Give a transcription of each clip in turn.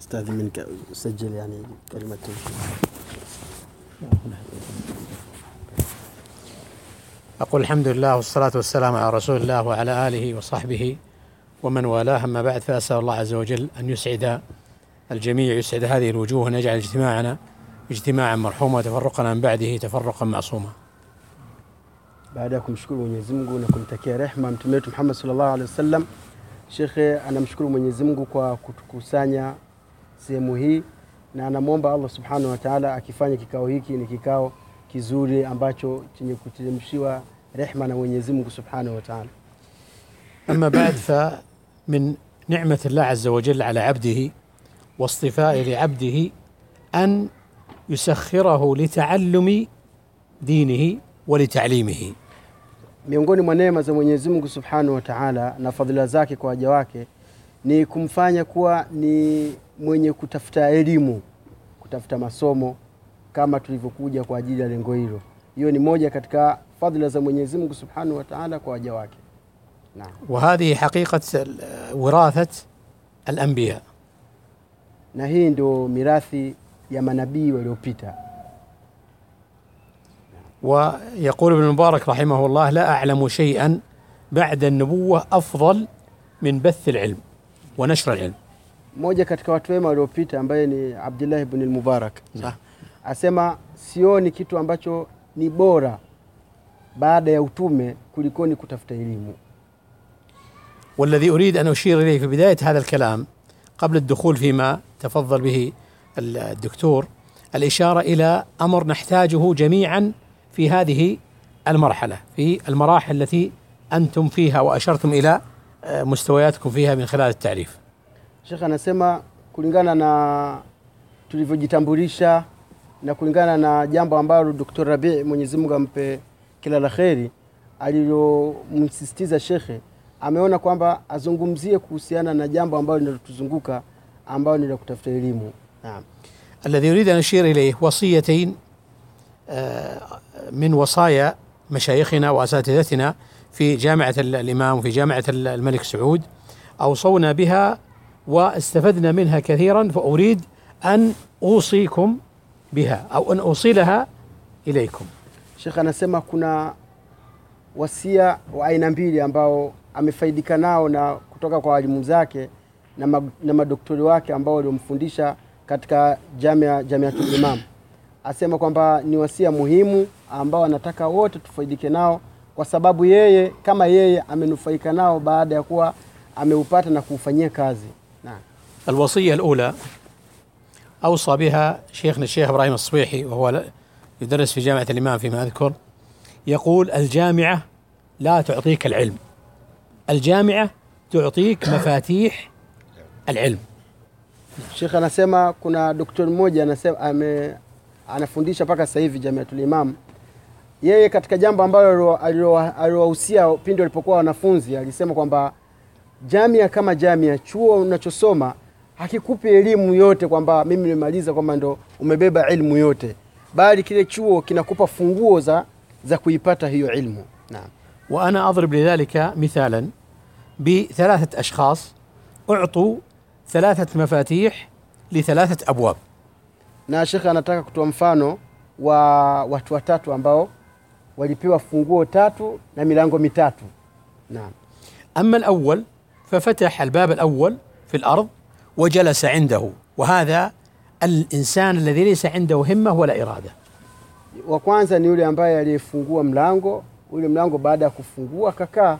استاذن منك سجل يعني كلمة أقول الحمد لله والصلاة والسلام على رسول الله وعلى آله وصحبه ومن والاه. أما بعد فأسأل الله عز وجل أن يسعد الجميع يسعد هذه الوجوه وأن يجعل اجتماعنا اجتماعا مرحوما وتفرقنا من بعده تفرقا معصوما. baada ya kumshukuru Mwenyezi Mungu na kumtakia rehma mtume wetu Muhammad sallallahu alaihi wasallam, shekhe anamshukuru Mwenyezi Mungu kwa kutukusanya sehemu hii na anamwomba Allah subhanahu wa ta'ala akifanya kikao hiki ni kikao kizuri ambacho chenye kuteremshiwa rehma na Mwenyezi Mungu subhanahu wa ta'ala. أما بعد فمن نعمة الله عز وجل على عبده واصطفاء لعبده أن يسخره لتعلم دينه ولتعليمه Miongoni mwa neema za Mwenyezi Mungu subhanahu wa ta'ala na fadhila zake kwa waja wake ni kumfanya kuwa ni mwenye kutafuta elimu, kutafuta masomo kama tulivyokuja kwa ajili ya lengo hilo. Hiyo ni moja katika fadhila za Mwenyezi Mungu subhanahu wa ta'ala kwa waja wake. Naam. وهذه حقيقة ال- وراثة الأنبياء Na hii ndio mirathi ya manabii waliopita. ويقول ابن المبارك رحمه الله لا أعلم شيئا بعد النبوة أفضل من بث العلم ونشر العلم Mmoja katika watu wema waliopita ambaye ni Abdullah ibn al-Mubarak Sah. asema sioni kitu ambacho ni bora baada ya utume kulikoni kutafuta elimu. والذي أريد أن أشير إليه في بداية هذا الكلام قبل الدخول فيما تفضل به الدكتور الإشارة إلى أمر نحتاجه جميعا في هذه المرحلة في المراحل التي أنتم فيها وأشرتم إلى مستوياتكم فيها من خلال التعريف Shekh anasema kulingana na tulivyojitambulisha na kulingana na jambo ambalo Dr. Rabi Mwenyezi Mungu ampe kila la kheri alilomsisitiza shekhe, ameona kwamba azungumzie kuhusiana na jambo ambalo linalotuzunguka ambalo ni la kutafuta elimu. Naam. أريد أن أشير إليه وصيتين آه، من وصايا مشايخنا وأساتذتنا في جامعة ال- الإمام وفي جامعة ال- الملك سعود أوصونا بها واستفدنا منها كثيرا فأريد أن أوصيكم بها أو أن أوصلها إليكم Shekhe anasema kuna wasia wa aina mbili ambao amefaidika nao na kutoka kwa walimu zake na, ma, na madoktori wake ambao waliomfundisha katika jamia Jamiatul Imam. Asema kwamba ni wasia muhimu ambao anataka wote tufaidike nao, kwa sababu yeye kama yeye amenufaika nao baada ya kuwa ameupata na kuufanyia kazi. الوصية الأولى أوصى بها شيخنا الشيخ إبراهيم الصبيحي وهو يدرس في جامعة الإمام فيما أذكر يقول الجامعة لا تعطيك العلم الجامعة تعطيك مفاتيح العلم. شيخ أنا سيما كنا دكتور موجي أنا سيما أنا فنديشة بقى سيف جامعة الإمام. yeye katika jambo ambalo aliwahusia pindi walipokuwa wanafunzi alisema kwamba jamia kama jamia chuo unachosoma hakikupi elimu yote kwamba mimi nimemaliza kwamba ndo umebeba elimu yote, bali kile chuo kinakupa funguo za, za kuipata hiyo ilmu. Naam. وأنا أضرب لذلك مثالا بثلاثة أشخاص أعطوا ثلاثة مفاتيح لثلاثة أبواب na shekhe anataka kutoa mfano wa watu watatu ambao walipewa funguo tatu na milango mitatu. Naam. أما الأول ففتح الباب الأول في الأرض وجلس عنده. وهذا الإنسان الذي ليس عنده همة ولا إرادة. وكwanza ni yule ambaye aliyefungua mlango. Yule mlango baada ya kufungua akakaa.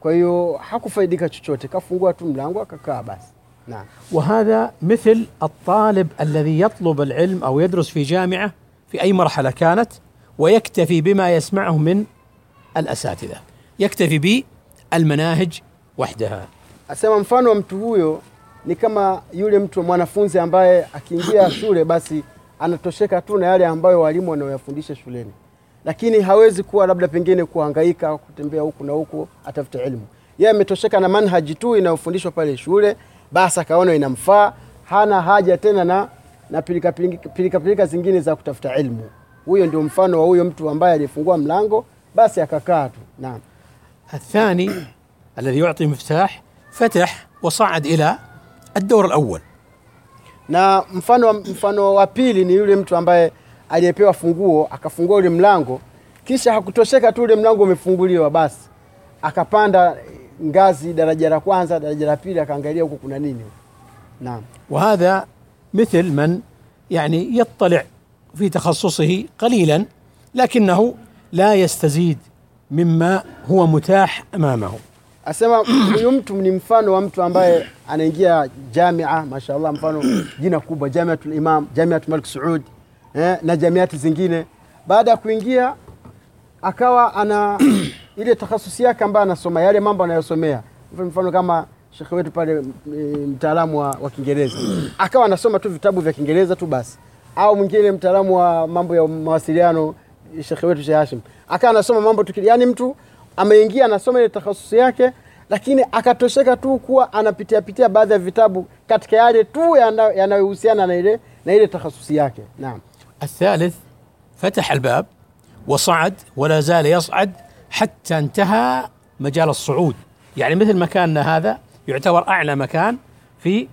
Kwa hiyo hakufaidika chochote. Kafungua tu mlango akakaa basi. وهذا مثل الطالب الذي يطلب العلم أو يدرس في جامعه في اي مرحله كانت ويكتفي بما يسمعه من الاساتذه يكتفي بالمناهج وحدها اسمع مفانو mtu huyo ni kama yule mtu mwanafunzi ambaye akiingia shule basi anatosheka tu na yale ambayo walimu wanaoyafundisha shuleni, lakini hawezi kuwa labda pengine kuhangaika kutembea huku na huku atafute elimu. Yeye ametosheka na manhaji tu inayofundishwa pale shule, basi akaona inamfaa, hana haja tena na na pilika pilika, pilika, pilika zingine za kutafuta elimu. Huyo ndio mfano wa huyo mtu ambaye alifungua mlango basi akakaa tu. Naam, athani alladhi yu'ti miftah fatah wa sa'ad ila الدور الأول na mfano mfano wa pili ni yule mtu ambaye aliyepewa funguo akafungua ule mlango kisha hakutosheka tu ule mlango umefunguliwa basi akapanda ngazi daraja la kwanza daraja la pili akaangalia huku kuna nini naam وهذا مثل من يعني يطلع في تخصصه قليلا لكنه لا يستزيد مما هو متاح امامه asema huyu mtu ni mfano wa mtu ambaye anaingia jamia mashallah mfano jina kubwa jamiatul imam jamiatul malik saud eh, na jamiati zingine. Baada ya kuingia akawa ana ile takhasusi yake ambayo anasoma yale mambo anayosomea. Mfano kama shekhe wetu pale mtaalamu wa, wa kiingereza. Akawa anasoma tu vitabu vya kiingereza tu basi. Au mwingine mtaalamu wa mambo ya mawasiliano shekhe wetu Sheikh Hashim. Akawa anasoma mambo tu yani mtu ameingia anasoma ile takhasusi yake lakini akatosheka tu kuwa anapitia pitia baadhi ya vitabu katika yale tu yana- yanayohusiana na ile na ile takhasusi yake naam الثالث فتح الباب وصعد ولا زال يصعد حتى انتهى مجال الصعود يعني مثل مكاننا هذا يعتبر اعلى مكان في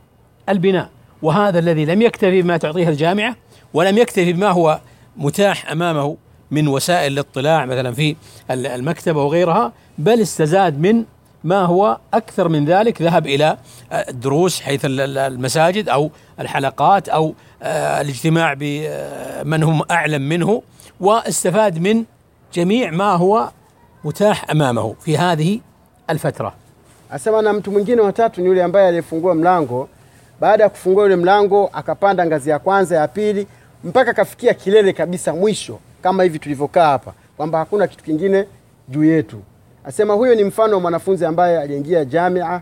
البناء وهذا الذي لم يكتفي بما تعطيه الجامعة ولم يكتفي بما هو متاح امامه من وسائل الاطلاع مثلا في ال- المكتبة وغيرها بل استزاد من ما هو أكثر من ذلك ذهب إلى آه، الدروس حيث ال- ال- المساجد أو الحلقات أو آه، الاجتماع بمن هم أعلم منه واستفاد من جميع ما هو متاح أمامه في هذه الفترة. Asema na mtu mwingine watatu ni yule ambaye aliyefungua mlango. Baada ya kufungua yule mlango, akapanda ngazi ya kwanza, ya pili, mpaka akafikia kilele kabisa, mwisho, kama hivi tulivyokaa hapa, kwamba hakuna kitu kingine juu yetu. Asema huyo ni mfano wa mwanafunzi ambaye aliingia jamia,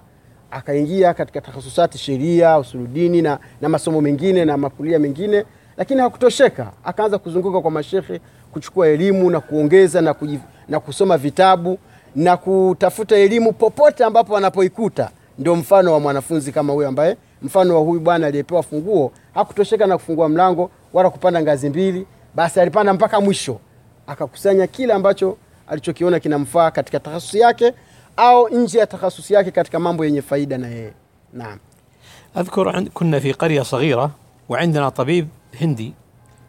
akaingia katika takhasusati sheria, usuludini na, na masomo mengine na makulia mengine, lakini hakutosheka, akaanza kuzunguka kwa mashehe kuchukua elimu na kuongeza na, kuji, na kusoma vitabu na kutafuta elimu popote ambapo anapoikuta. Ndio mfano wa mwanafunzi kama huyo ambaye, mfano wa huyu bwana aliyepewa funguo, hakutosheka na kufungua mlango wala kupanda ngazi mbili, basi alipanda mpaka mwisho, akakusanya kile ambacho alichokiona kinamfaa katika takhasusi yake au nje ya takhasusi yake katika mambo yenye faida na yeye. Naam. عند كنا في قرية صغيرة وعندنا طبيب هندي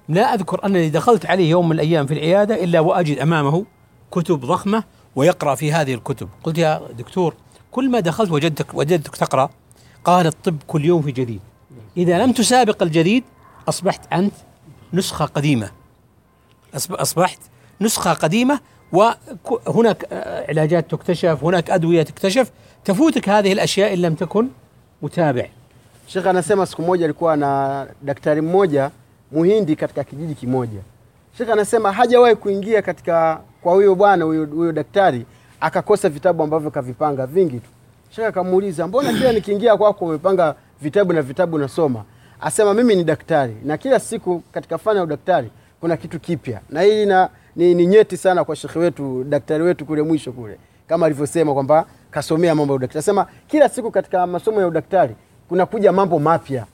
لا أذكر أنني دخلت عليه يوم من الأيام في العيادة إلا وأجد أمامه كتب ضخمة ويقرأ في هذه الكتب، قلت يا دكتور كل ما دخلت وجدتك وجدتك تقرأ قال الطب كل يوم في جديد. إذا لم تسابق الجديد أصبحت أنت نسخه قديمه. أصب- اصبحت نسخه قديمه وهناك آه، علاجات تكتشف، هناك ادويه تكتشف، تفوتك هذه الاشياء ان لم تكن متابع. Shekhe anasema siku moja alikuwa na daktari mmoja muhindi katika kijiji kimoja. Shekhe anasema hajawahi kuingia katika kwa huyo bwana huyo, huyo daktari akakosa vitabu ambavyo kavipanga vingi tu. Shekhe akamuuliza, mbona kila nikiingia kwako umepanga vitabu na vitabu nasoma? Asema mimi ni daktari na kila siku katika fani ya udaktari kuna kitu kipya, na hili na, ni, ni nyeti sana kwa shekhe wetu daktari wetu kule mwisho kule, kama alivyosema kwamba kasomea mambo ya udaktari. Asema kila siku katika masomo ya udaktari kuna kuja mambo mapya.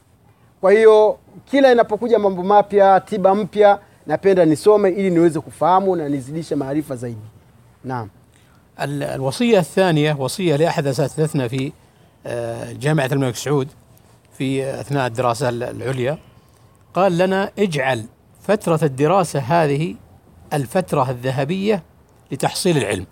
Kwa hiyo kila inapokuja mambo mapya, tiba mpya, napenda nisome ili niweze kufahamu na nizidishe maarifa zaidi. Naam. ال- الوصية الثانية وصية لأحد أساتذتنا في آه، جامعة الملك سعود في أثناء الدراسة ال- العليا قال لنا اجعل فترة الدراسة هذه الفترة الذهبية لتحصيل العلم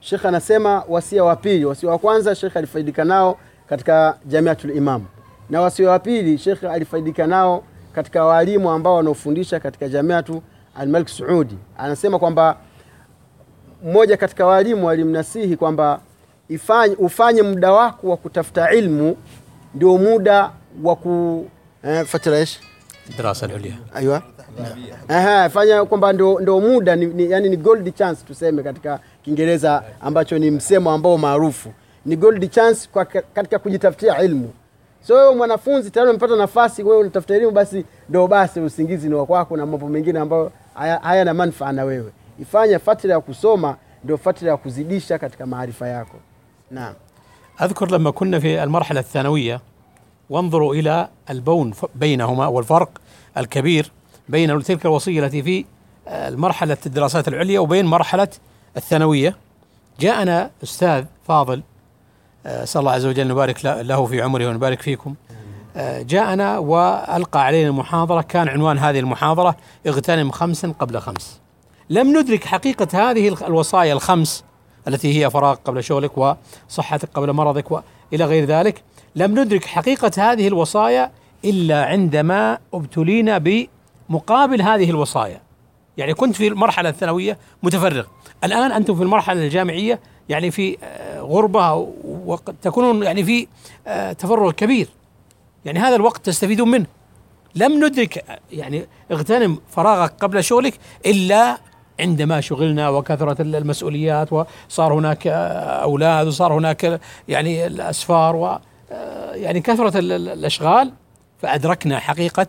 Shekhe anasema wasia wa pili, wasia wa kwanza Shekhe alifaidika nao katika Jamiatul Imam, na wasia wa pili Shekhe alifaidika nao katika walimu ambao wanaofundisha katika Jamiatu Almalik Saudi. Anasema kwamba mmoja katika walimu alimnasihi kwamba ifanye, ufanye muda wako wa kutafuta ilmu ndio muda wa kufatiraisha eh, darasa ulia aiwa Aha, fanya kwamba ndo, ndo muda ni, ni, yani ni gold chance tuseme katika Kiingereza ambacho ni msemo ambao maarufu ni gold chance kwa katika kujitafutia ilmu. So wewe mwanafunzi tayari umepata nafasi, wewe unatafuta elimu, basi ndo basi usingizi ni wakwako na mambo mengine ambayo hayana manufaa na wewe. Ifanya fatira ya kusoma ndio fatira ya kuzidisha katika maarifa yako. Naam. أذكر لما كنا في المرحلة الثانوية وانظروا إلى البون بينهما والفرق الكبير بين تلك الوصية التي في آه، المرحلة الدراسات العليا وبين مرحلة الثانوية جاءنا أستاذ فاضل آه، أسأل الله عز وجل أن يبارك له- في عمره ونبارك فيكم آه، جاءنا وألقى علينا محاضره كان عنوان هذه المحاضرة اغتنم خمسا قبل خمس. لم ندرك حقيقة هذه الوصايا الخمس التي هي فراغ قبل شغلك وصحتك قبل مرضك وإلى غير ذلك، لم ندرك حقيقة هذه الوصايا إلا عندما أبتلينا بمقابل هذه الوصايا. يعني كنت في المرحله الثانويه متفرغ، الآن أنتم في المرحلة الجامعية يعني في آه، غربة وقد تكونون يعني في آه، تفرغ كبير. يعني هذا الوقت تستفيدون منه لم ندرك يعني اغتنم فراغك قبل شغلك إلا عندما شغلنا وكثرت المسؤوليات وصار هناك آه، أولاد وصار هناك يعني الأسفار و آه، يعني كثرة الأشغال فأدركنا حقيقة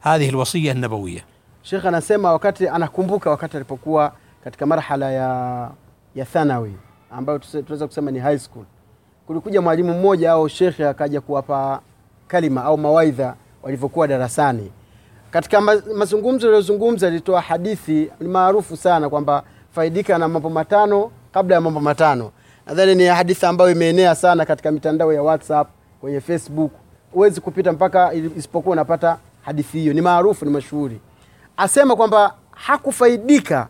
هذه الوصية النبوية. شيخ أنا سيما وقت أنا كمبوكا وقت ربكوا كتك مرحلة يا يا ثانوي ambayo tunaweza kusema ni high school. Kulikuja mwalimu mmoja au shekhe akaja kuwapa kalima au mawaidha walivyokuwa darasani. Katika mazungumzo aliyozungumza alitoa hadithi ni maarufu sana kwamba faidika na mambo matano kabla ya mambo matano. Nadhani ni hadithi ambayo imeenea sana katika mitandao ya WhatsApp, kwenye Facebook. Huwezi kupita mpaka isipokuwa unapata hadithi hiyo, ni maarufu, ni mashuhuri. Asema kwamba hakufaidika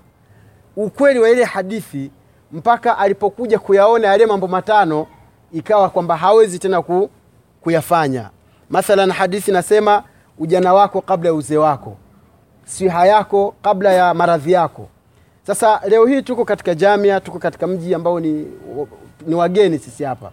ukweli wa ile hadithi mpaka alipokuja kuyaona yale mambo matano, ikawa kwamba hawezi tena ku, kuyafanya. Mathalan, hadithi nasema ujana wako kabla ya uzee wako, siha yako kabla ya maradhi yako. Sasa leo hii tuko katika jamia, tuko katika mji ambao ni, ni wageni sisi hapa.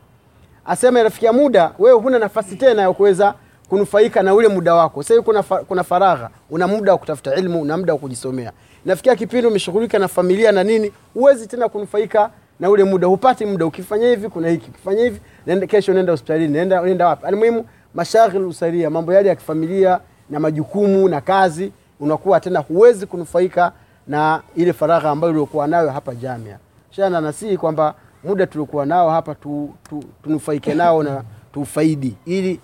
Asema rafikia, muda wewe huna nafasi tena ya kuweza kunufaika na ule muda wako. Sasa kuna, fa, kuna faragha, una muda wa kutafuta ilmu, una muda wa kujisomea. Inafikia kipindi umeshughulika na familia na nini, huwezi tena kunufaika na ule muda, hupati muda. Ukifanya hivi kuna hiki, ukifanya hivi nenda, kesho nenda hospitalini, nenda, nenda wapi? Almuhimu mashaghil usaria, mambo yale ya kifamilia na majukumu na kazi, unakuwa tena huwezi kunufaika na ile faragha ambayo uliokuwa nayo hapa Jamia. Shana nasihi kwamba muda tuliokuwa nao hapa tu, tu, tunufaike nao na tufaidi, ili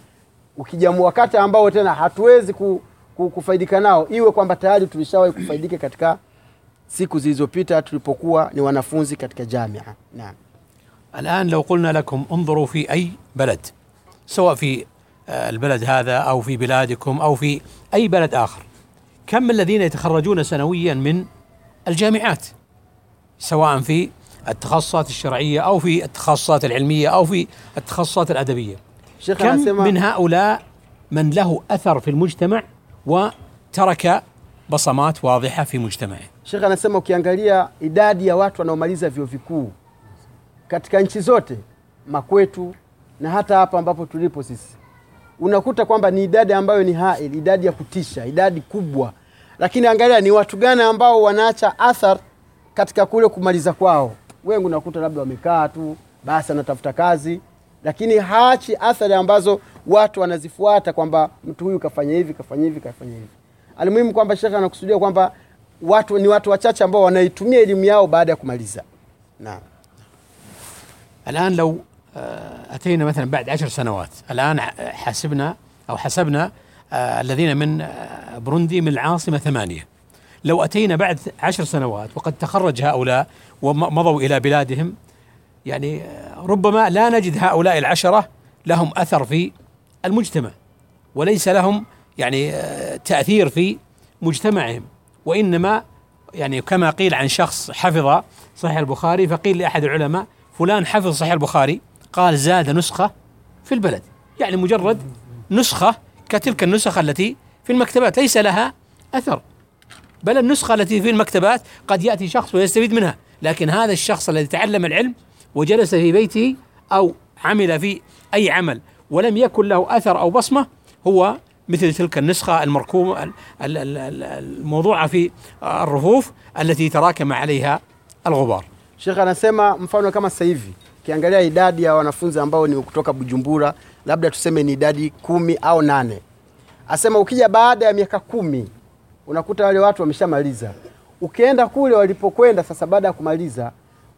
ukija wakati ambao tena hatuwezi ku, ku, kufaidika nao iwe kwamba tayari tulishawahi kufaidika katika siku zilizopita tulipokuwa ni wanafunzi katika jamia. Naam. Alan law qulna lakum undhuru fi ay balad sawa fi البلد هذا أو في بلادكم أو في أي بلد آخر. كم الذين يتخرجون سنويا من الجامعات؟ سواء في التخصصات الشرعية أو في التخصصات العلمية أو في التخصصات الأدبية. Sheikh كم من هؤلاء من له أثر في المجتمع وترك بصمات واضحة في مجتمعه؟ Sheikh anasema ukiangalia idadi ya watu wanaomaliza vyuo vikuu katika nchi zote makwetu na hata hapa ambapo tulipo sisi, unakuta kwamba ni idadi ambayo ni hail, idadi ya kutisha, idadi kubwa, lakini angalia ni watu gani ambao wanaacha athar katika kule kumaliza kwao. Wengi unakuta labda wamekaa tu, basi anatafuta kazi, lakini haachi athari ambazo watu wanazifuata kwamba mtu huyu kafanya hivi, kafanya hivi, kafanya hivi. Alimuhimu kwamba shekhe anakusudia kwamba watu ni watu wachache ambao wanaitumia elimu yao baada ya kumaliza. Naam. Alan lau أتينا مثلا بعد عشر سنوات. الآن حسبنا أو حسبنا آه، الذين من آه، بروندي من العاصمة ثمانية. لو أتينا بعد عشر سنوات وقد تخرج هؤلاء ومضوا إلى بلادهم يعني آه، ربما لا نجد هؤلاء العشرة لهم أثر في المجتمع وليس لهم يعني آه، تأثير في مجتمعهم. وإنما يعني كما قيل عن شخص حفظ صحيح البخاري فقيل لأحد العلماء فلان حفظ صحيح البخاري قال زاد نسخة في البلد. يعني مجرد نسخة كتلك النسخ التي في المكتبات ليس لها أثر. بل النسخة التي في المكتبات قد يأتي شخص ويستفيد منها. لكن هذا الشخص الذي تعلم العلم وجلس في بيته أو عمل في أي عمل ولم يكن له أثر أو بصمة هو مثل تلك النسخة المركومة ال- ال- ال- ال- الموضوعة في الرفوف التي تراكم عليها الغبار. Shekhe anasema mfano kama sasa hivi ukiangalia idadi ya wanafunzi ambao ni kutoka Bujumbura, labda tuseme ni idadi kumi au nane. Asema ukija baada ya miaka kumi unakuta wale watu wameshamaliza. Ukienda kule walipokwenda sasa, baada ya kumaliza,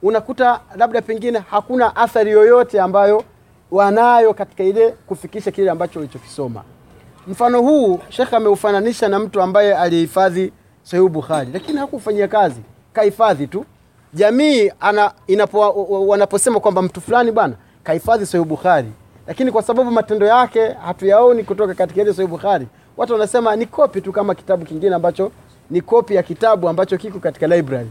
unakuta labda pengine hakuna athari yoyote ambayo wanayo katika ile kufikisha kile ambacho walichokisoma. Mfano huu shekhe ameufananisha na mtu ambaye alihifadhi Sahih Bukhari, lakini hakufanyia kazi, kahifadhi tu jamii ana, inapo, wanaposema kwamba mtu fulani bwana kahifadhi Sahih Bukhari, lakini kwa sababu matendo yake hatuyaoni kutoka katika ile Sahih Bukhari, watu wanasema ni kopi tu kama kitabu kingine ambacho ni kopi ya kitabu ambacho kiko katika library.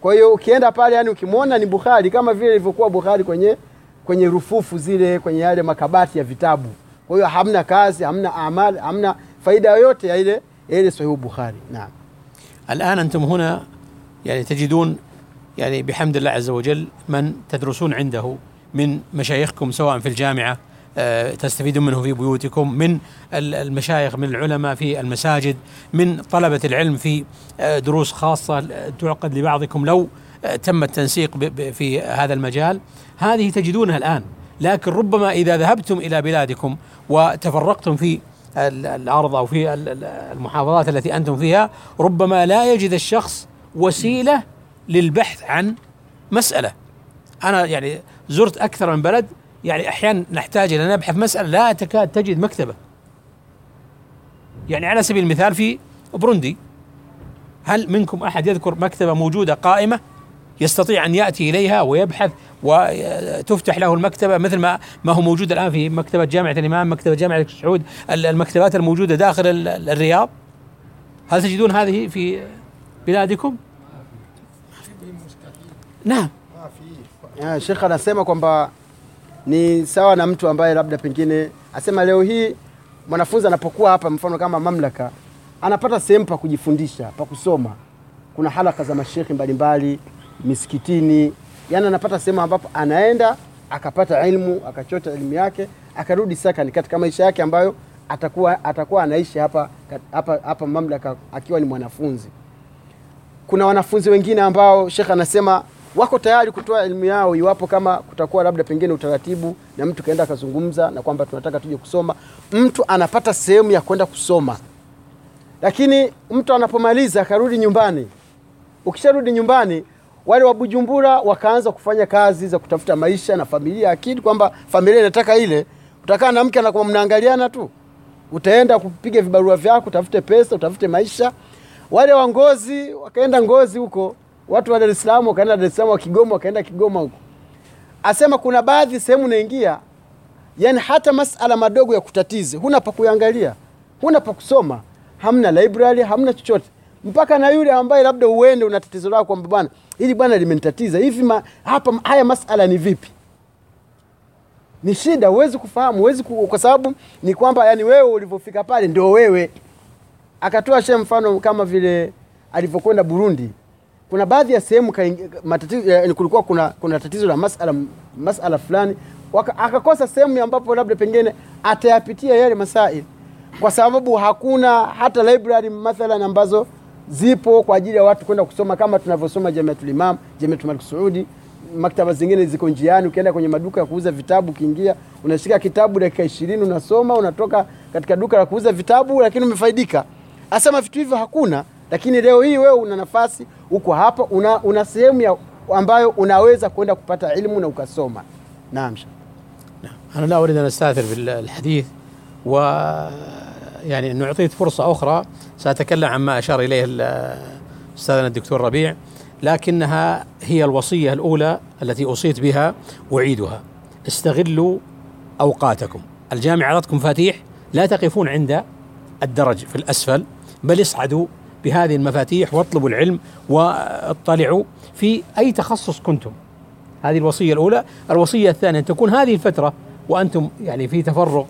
Kwa hiyo ukienda pale, yani ukimwona ni Bukhari kama vile ilivyokuwa Bukhari kwenye kwenye rufufu zile, kwenye yale makabati ya vitabu. Kwa hiyo hamna kazi, hamna amali, hamna faida yoyote ya ile ile Sahih Bukhari. Naam. Al'an antum huna yani tajidun يعني بحمد الله عز وجل من تدرسون عنده من مشايخكم سواء في الجامعة آه، تستفيدون منه في بيوتكم من ال- المشايخ من العلماء في المساجد من طلبة العلم في آه، دروس خاصة آه، تعقد لبعضكم لو تم التنسيق في هذا المجال. هذه تجدونها الآن لكن ربما إذا ذهبتم إلى بلادكم وتفرقتم في ال- الأرض أو في ال- ال- المحافظات التي أنتم فيها ربما لا يجد الشخص وسيلة للبحث عن مسألة. أنا يعني زرت أكثر من بلد يعني أحيانا نحتاج إلى نبحث مسألة لا تكاد تجد مكتبة. يعني على سبيل المثال في بروندي هل منكم أحد يذكر مكتبة موجودة قائمة يستطيع أن يأتي إليها ويبحث وتفتح له المكتبة مثل ما ما هو موجود الآن في مكتبة جامعة الإمام مكتبة جامعة سعود ال- المكتبات الموجودة داخل ال- ال- الرياض؟ هل تجدون هذه في بلادكم؟ Naam. Ah, Sheikh anasema kwamba ni sawa na mtu ambaye labda pengine asema leo hii mwanafunzi anapokuwa hapa, mfano kama mamlaka, anapata sehemu pa kujifundisha, pa kusoma. Kuna halaka za mashekhi mbalimbali misikitini, yani anapata sehemu ambapo anaenda akapata ilmu akachota elimu yake akarudi sakani katika maisha yake ambayo atakuwa, atakuwa anaishi hapa, hapa, hapa mamlaka akiwa ni mwanafunzi. Kuna wanafunzi wengine ambao Sheikh anasema wako tayari kutoa elimu yao iwapo kama kutakuwa labda pengine utaratibu na mtu kaenda akazungumza na kwamba tunataka tuje kusoma, mtu anapata sehemu ya kwenda kusoma, lakini mtu anapomaliza akarudi nyumbani. Ukisharudi nyumbani, wale wa Bujumbura wakaanza kufanya kazi za kutafuta maisha na familia, akidi kwamba familia inataka ile, utakaa na mke anakuwa mnaangaliana tu, utaenda kupiga vibarua vyako, utafute pesa, utafute maisha. Wale wa Ngozi wakaenda Ngozi huko, watu wa Dar es Salaam wakaenda Dar es Salaam, wa Kigoma wakaenda Kigoma huko. Asema kuna baadhi sehemu naingia, yani hata masala madogo ya kutatize huna pa kuangalia, huna pa kusoma, hamna library, hamna chochote, mpaka na yule ambaye labda uende una tatizo lako kwamba bwana, hili bwana limenitatiza hivi, ma, hapa haya masala ni vipi? Ni shida, huwezi kufahamu, huwezi kwa sababu ni kwamba yani wewe ulivyofika pale ndio wewe. Akatoa she mfano kama vile alivyokwenda Burundi, kuna baadhi ya sehemu kaingi- kulikuwa kuna, kuna tatizo la masala, masala fulani akakosa sehemu ambapo labda pengine atayapitia yale masaili kwa sababu hakuna hata library mathalan ambazo zipo kwa ajili ya watu kwenda kusoma kama tunavyosoma Jamiatul Imam, Jamiatul Malik Saudi. Maktaba zingine ziko njiani, ukienda kwenye maduka ya kuuza vitabu, ukiingia unashika kitabu dakika ishirini unasoma, unatoka katika duka la kuuza vitabu, lakini umefaidika. Asema vitu hivyo hakuna, lakini leo hii wewe una nafasi, uko hapa, una, una sehemu ambayo unaweza kwenda kupata ilmu na ukasoma. Naam. Sheikh. أنا لا أريد أن أستاثر بالحديث و يعني أنه أعطيت فرصة أخرى سأتكلم عما أشار إليه أستاذنا الدكتور ربيع لكنها هي الوصية الأولى التي أوصيت بها أعيدها استغلوا أوقاتكم الجامعة أعطتكم مفاتيح لا تقفون عند الدرج في الأسفل بل اصعدوا بهذه المفاتيح واطلبوا العلم واطلعوا في أي تخصص كنتم. هذه الوصية الأولى. الوصية الثانية أن تكون هذه الفترة وأنتم يعني في تفرغ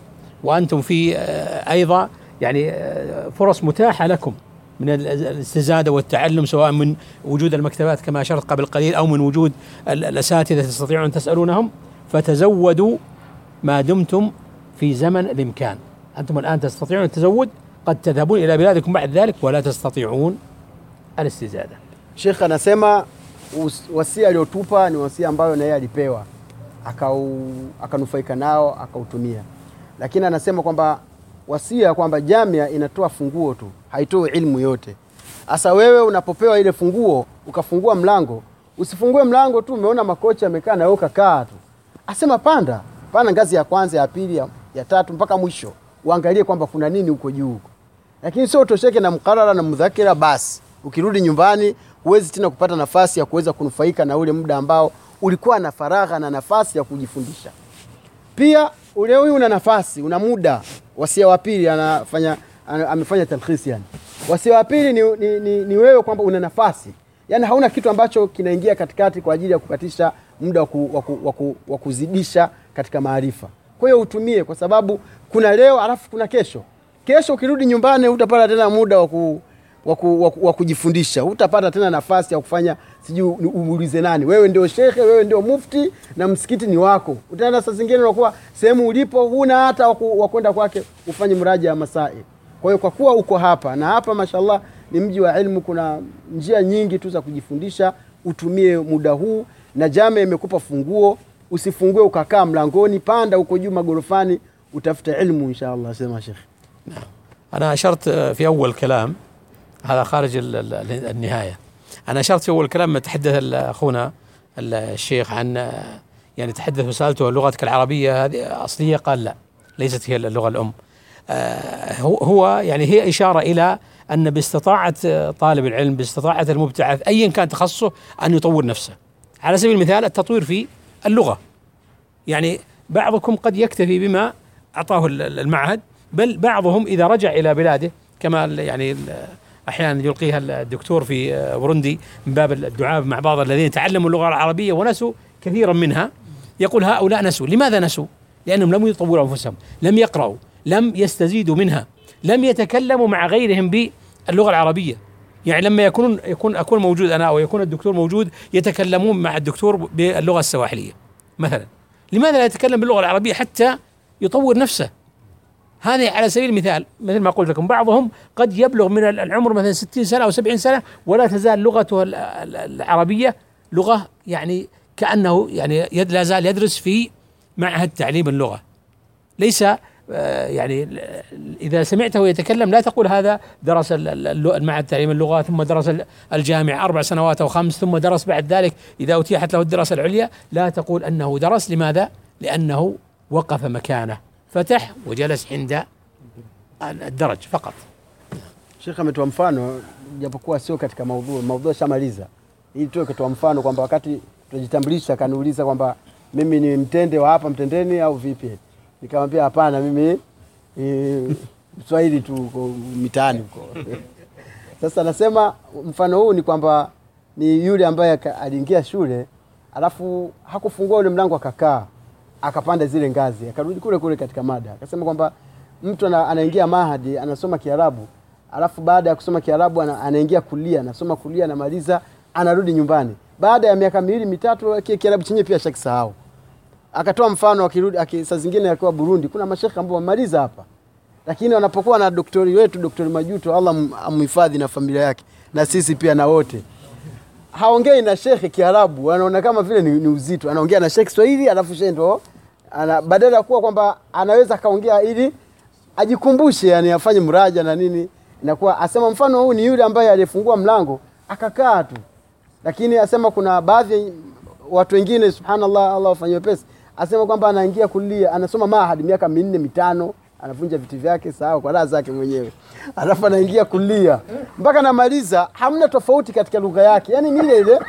وأنتم في آه، أيضا يعني آه، فرص متاحة لكم من ال- الاستزادة والتعلم سواء من وجود المكتبات كما أشرت قبل قليل أو من وجود ال- الأساتذة تستطيعون أن تسألونهم. فتزودوا ما دمتم في زمن الإمكان. أنتم الآن تستطيعون التزود قد تذهبون إلى بلادكم بعد ذلك ولا تستطيعون الاستزادة Sheikh anasema us- wasia aliotupa ni wasia ambayo na yeye alipewa akau, akanufaika nao akautumia, lakini anasema kwamba wasia kwamba jamia inatoa funguo tu, haitoi ilmu yote. Sasa wewe unapopewa ile funguo ukafungua mlango, usifungue mlango tu umeona makocha amekaa na wewe ukakaa tu. Asema panda panda ngazi ya kwanza, ya pili, ya, ya tatu mpaka mwisho, uangalie kwamba kuna nini huko juu huko lakini sio utosheke na mkarara na mudhakira basi. Ukirudi nyumbani huwezi tena kupata nafasi ya kuweza kunufaika na ule muda ambao ulikuwa na faragha na nafasi ya kujifundisha. Pia ule huyu una nafasi, una muda. Wasia wa pili anafanya amefanya talkhisi yani. Wasia wa pili ni, ni, ni, ni wewe kwamba una nafasi, yani hauna kitu ambacho kinaingia katikati kwa ajili ya kukatisha muda wa kuzidisha katika maarifa. Kwa hiyo utumie, kwa sababu kuna leo alafu kuna kesho. Kesho ukirudi nyumbani hutapata tena muda wa waku, wa, ku, wa, kujifundisha, hutapata tena nafasi ya kufanya sijui u- nani. Wewe ndio shekhe, wewe ndio mufti na msikiti ni wako. Utaenda saa zingine unakuwa sehemu ulipo huna hata wa kwake ufanye mraja ya masai. Kwa hiyo kwa kuwa uko hapa na hapa, mashallah ni mji wa ilmu, kuna njia nyingi tu za kujifundisha. Utumie muda huu, na jame imekupa funguo. Usifungue ukakaa mlangoni, panda huko juu magorofani, utafute ilmu insha. Sema shekhe. أنا أشرت في أول كلام هذا خارج ال- ال- النهاية. أنا أشرت في أول كلام تحدث أخونا ال- الشيخ عن يعني تحدث وسألته لغتك العربية هذه أصلية؟ قال لا ليست هي اللغة الأم. آه، هو- يعني هي إشارة إلى أن باستطاعة طالب العلم باستطاعة المبتعث أيا كان تخصصه أن يطور نفسه. على سبيل المثال التطوير في اللغة. يعني بعضكم قد يكتفي بما ال- المعهد بل بعضهم إذا رجع إلى بلاده كما يعني أحيانا يلقيها الدكتور في آه، بروندي من باب الدعاء مع بعض الذين تعلموا اللغة العربية ونسوا كثيرا منها يقول هؤلاء نسوا. لماذا نسوا؟ لأنهم لم يطوروا أنفسهم لم يقرأوا لم يستزيدوا منها لم يتكلموا مع غيرهم باللغة العربية. يعني لما يكون يكون أكون موجود أنا أو يكون الدكتور موجود يتكلمون مع الدكتور باللغة السواحلية مثلا. لماذا لا يتكلم باللغة العربية حتى يطور نفسه؟ هذه على سبيل المثال مثل ما قلت لكم بعضهم قد يبلغ من العمر مثلا 60 سنة أو 70 سنة ولا تزال لغته ال- ال- العربية لغة يعني كأنه يعني يد- لا زال يدرس في معهد تعليم اللغة. ليس آه، يعني إذا سمعته يتكلم لا تقول هذا درس ال- ال- المعهد تعليم اللغة ثم درس ال- الجامعة أربع سنوات أو خمس ثم درس بعد ذلك إذا أتيحت له الدراسة العليا لا تقول أنه درس. لماذا؟ لأنه وقف مكانه. فتح وجلس عند الدرج فقط Sheikh ametoa mfano japokuwa sio katika maudhui, maudhui shamaliza, ili tuwe katoa mfano kwamba wakati tunajitambulisha kaniuliza kwamba mimi ni mtende wa hapa Mtendeni au vipi, nikamwambia hapana, mimi ni Mswahili tu uko mitaani huko. Sasa nasema mfano huu ni kwamba ni yule ambaye aka- aliingia shule alafu hakufungua ule mlango akakaa akapanda zile ngazi akarudi kule kule katika mada. Akasema kwamba mtu anaingia mahadi anasoma Kiarabu alafu baada ya kusoma Kiarabu anaingia kulia anasoma kulia anamaliza anarudi nyumbani. Baada ya miaka miwili mitatu kile Kiarabu chenyewe pia shakisahau. Akatoa mfano akirudi aki, saa zingine akiwa Burundi kuna mashekhe ambao wamaliza hapa. Lakini wanapokuwa na doktori wetu doktori Majuto Allah amhifadhi na familia yake na sisi pia na wote. Haongei na shekhe Kiarabu, anaona kama vile ni, ni uzito. Anaongea na shekhe Kiswahili, alafu shekhe ndo ana badala ya kuwa kwamba anaweza akaongea ili ajikumbushe, yani afanye mraja na nini, inakuwa asema mfano huu ni yule ambaye alifungua mlango akakaa tu, lakini asema kuna baadhi watu wengine, subhanallah, Allah wafanyie wepesi, asema kwamba anaingia kulia, anasoma mahad miaka minne mitano anavunja viti vyake sawa kwa raha zake mwenyewe, alafu anaingia kulia. Mpaka anamaliza, hamna tofauti katika lugha yake, yani ni ile ile,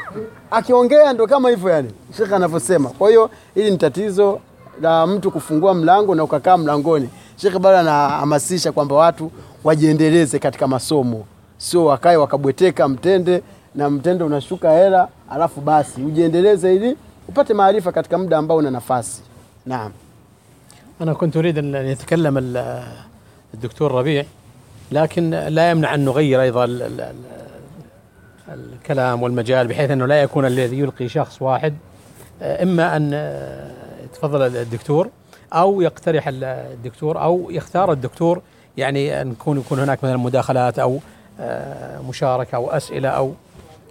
akiongea ndo kama hivyo, yani shekhe anavyosema. Kwa hiyo hili ni tatizo la mtu kufungua mlango na ukakaa mlangoni. Shekhe bado anahamasisha kwamba watu wajiendeleze katika masomo, sio wakae wakabweteka mtende na mtende unashuka hela, alafu basi ujiendeleze ili upate maarifa katika muda ambao una nafasi. Naam. أنا كنت أريد أن يتكلم ال- الدكتور ربيع لكن لا يمنع أن نغير أيضا ال- ال- ال- الكلام والمجال بحيث أنه لا يكون الذي يلقي شخص واحد آه، إما أن آه، يتفضل الدكتور أو يقترح ال- الدكتور أو يختار الدكتور يعني أن يكون يكون هناك مثلا مداخلات أو آه، مشاركة أو أسئلة أو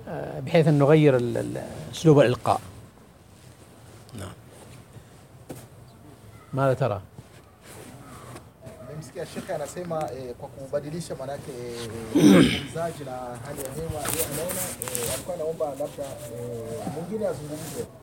آه، بحيث أن نغير ال- ال- أسلوب الإلقاء. نعم. ماذا ترى؟ Shekhe anasema eh, kwa kubadilisha maanake na hali ya hewa, yeye anaona eh, alikuwa anaomba labda eh, mwingine azungumze.